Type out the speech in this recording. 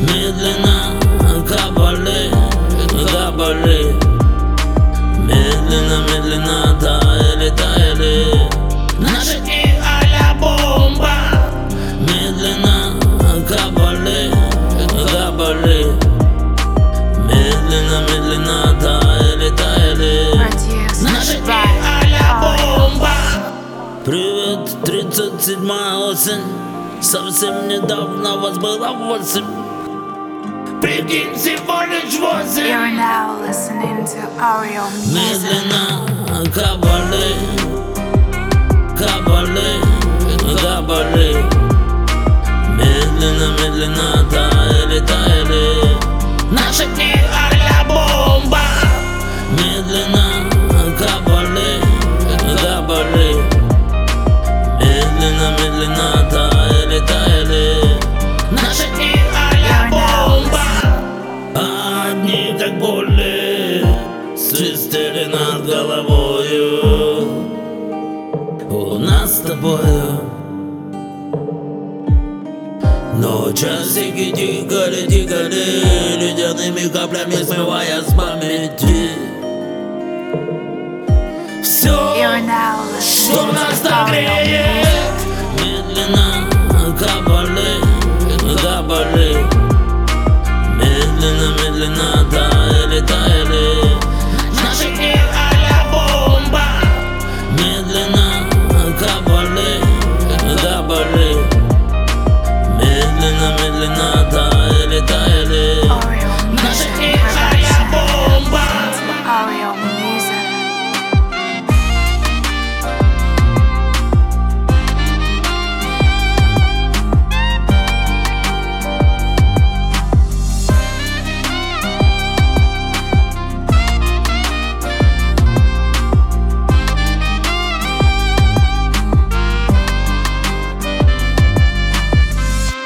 Медленно капали, капали Медленно, медленно таяли, таяли Наши дни а бомба. Медленно капали, капали Привет, 37 осень. Совсем недавно вас было восемь. Прикинь, всего лишь восемь. You're now listening to Ariel Music. Медленно капали, таяли Наши дни а бомба. А Одни как боли Свистели над головою. У нас с тобою Но часики тикали, тикали Ледяными каплями смывая с памяти. Все, что нас так Ariel Selena